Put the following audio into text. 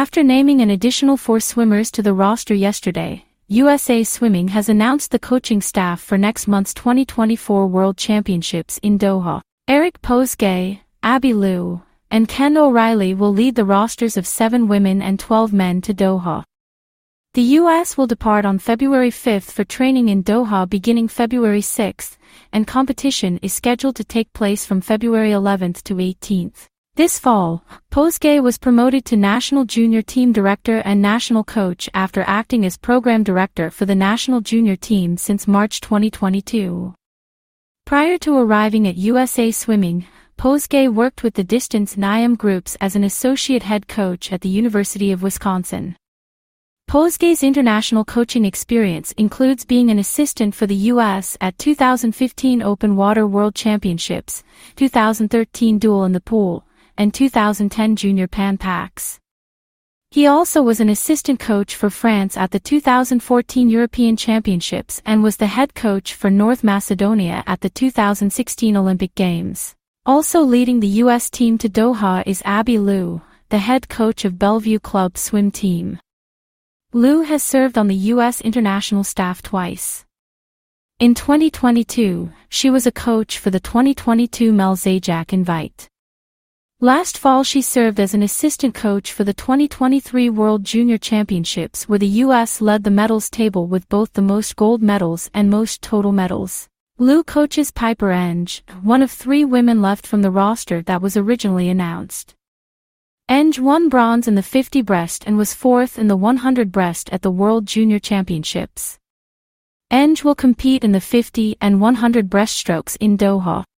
After naming an additional four swimmers to the roster yesterday, USA Swimming has announced the coaching staff for next month's 2024 World Championships in Doha. Eric Posgay, Abby Liu, and Ken O'Reilly will lead the rosters of seven women and 12 men to Doha. The U.S. will depart on February 5 for training in Doha beginning February 6, and competition is scheduled to take place from February 11 to 18. This fall, Posgay was promoted to National Junior Team Director and National Coach after acting as Program Director for the National Junior Team since March 2022. Prior to arriving at USA Swimming, Posgay worked with the Distance and IM groups as an associate head coach at the University of Wisconsin. Posgay's international coaching experience includes being an assistant for the U.S. at 2015 Open Water World Championships, 2013 Duel in the Pool, and 2010 Junior Pan. He also was an assistant coach for France at the 2014 European Championships and was the head coach for North Macedonia at the 2016 Olympic Games. Also leading the U.S. team to Doha is Abby Liu, the head coach of Bellevue Club swim team. Liu has served on the U.S. international staff twice. In 2022, she was a coach for the 2022 Mel Zajac Invite. Last fall she served as an assistant coach for the 2023 World Junior Championships where the U.S. led the medals table with both the most gold medals and most total medals. Liu coaches Piper Enge, one of three women left from the roster that was originally announced. Enge won bronze in the 50 breast and was fourth in the 100 breast at the World Junior Championships. Enge will compete in the 50 and 100 breaststrokes in Doha.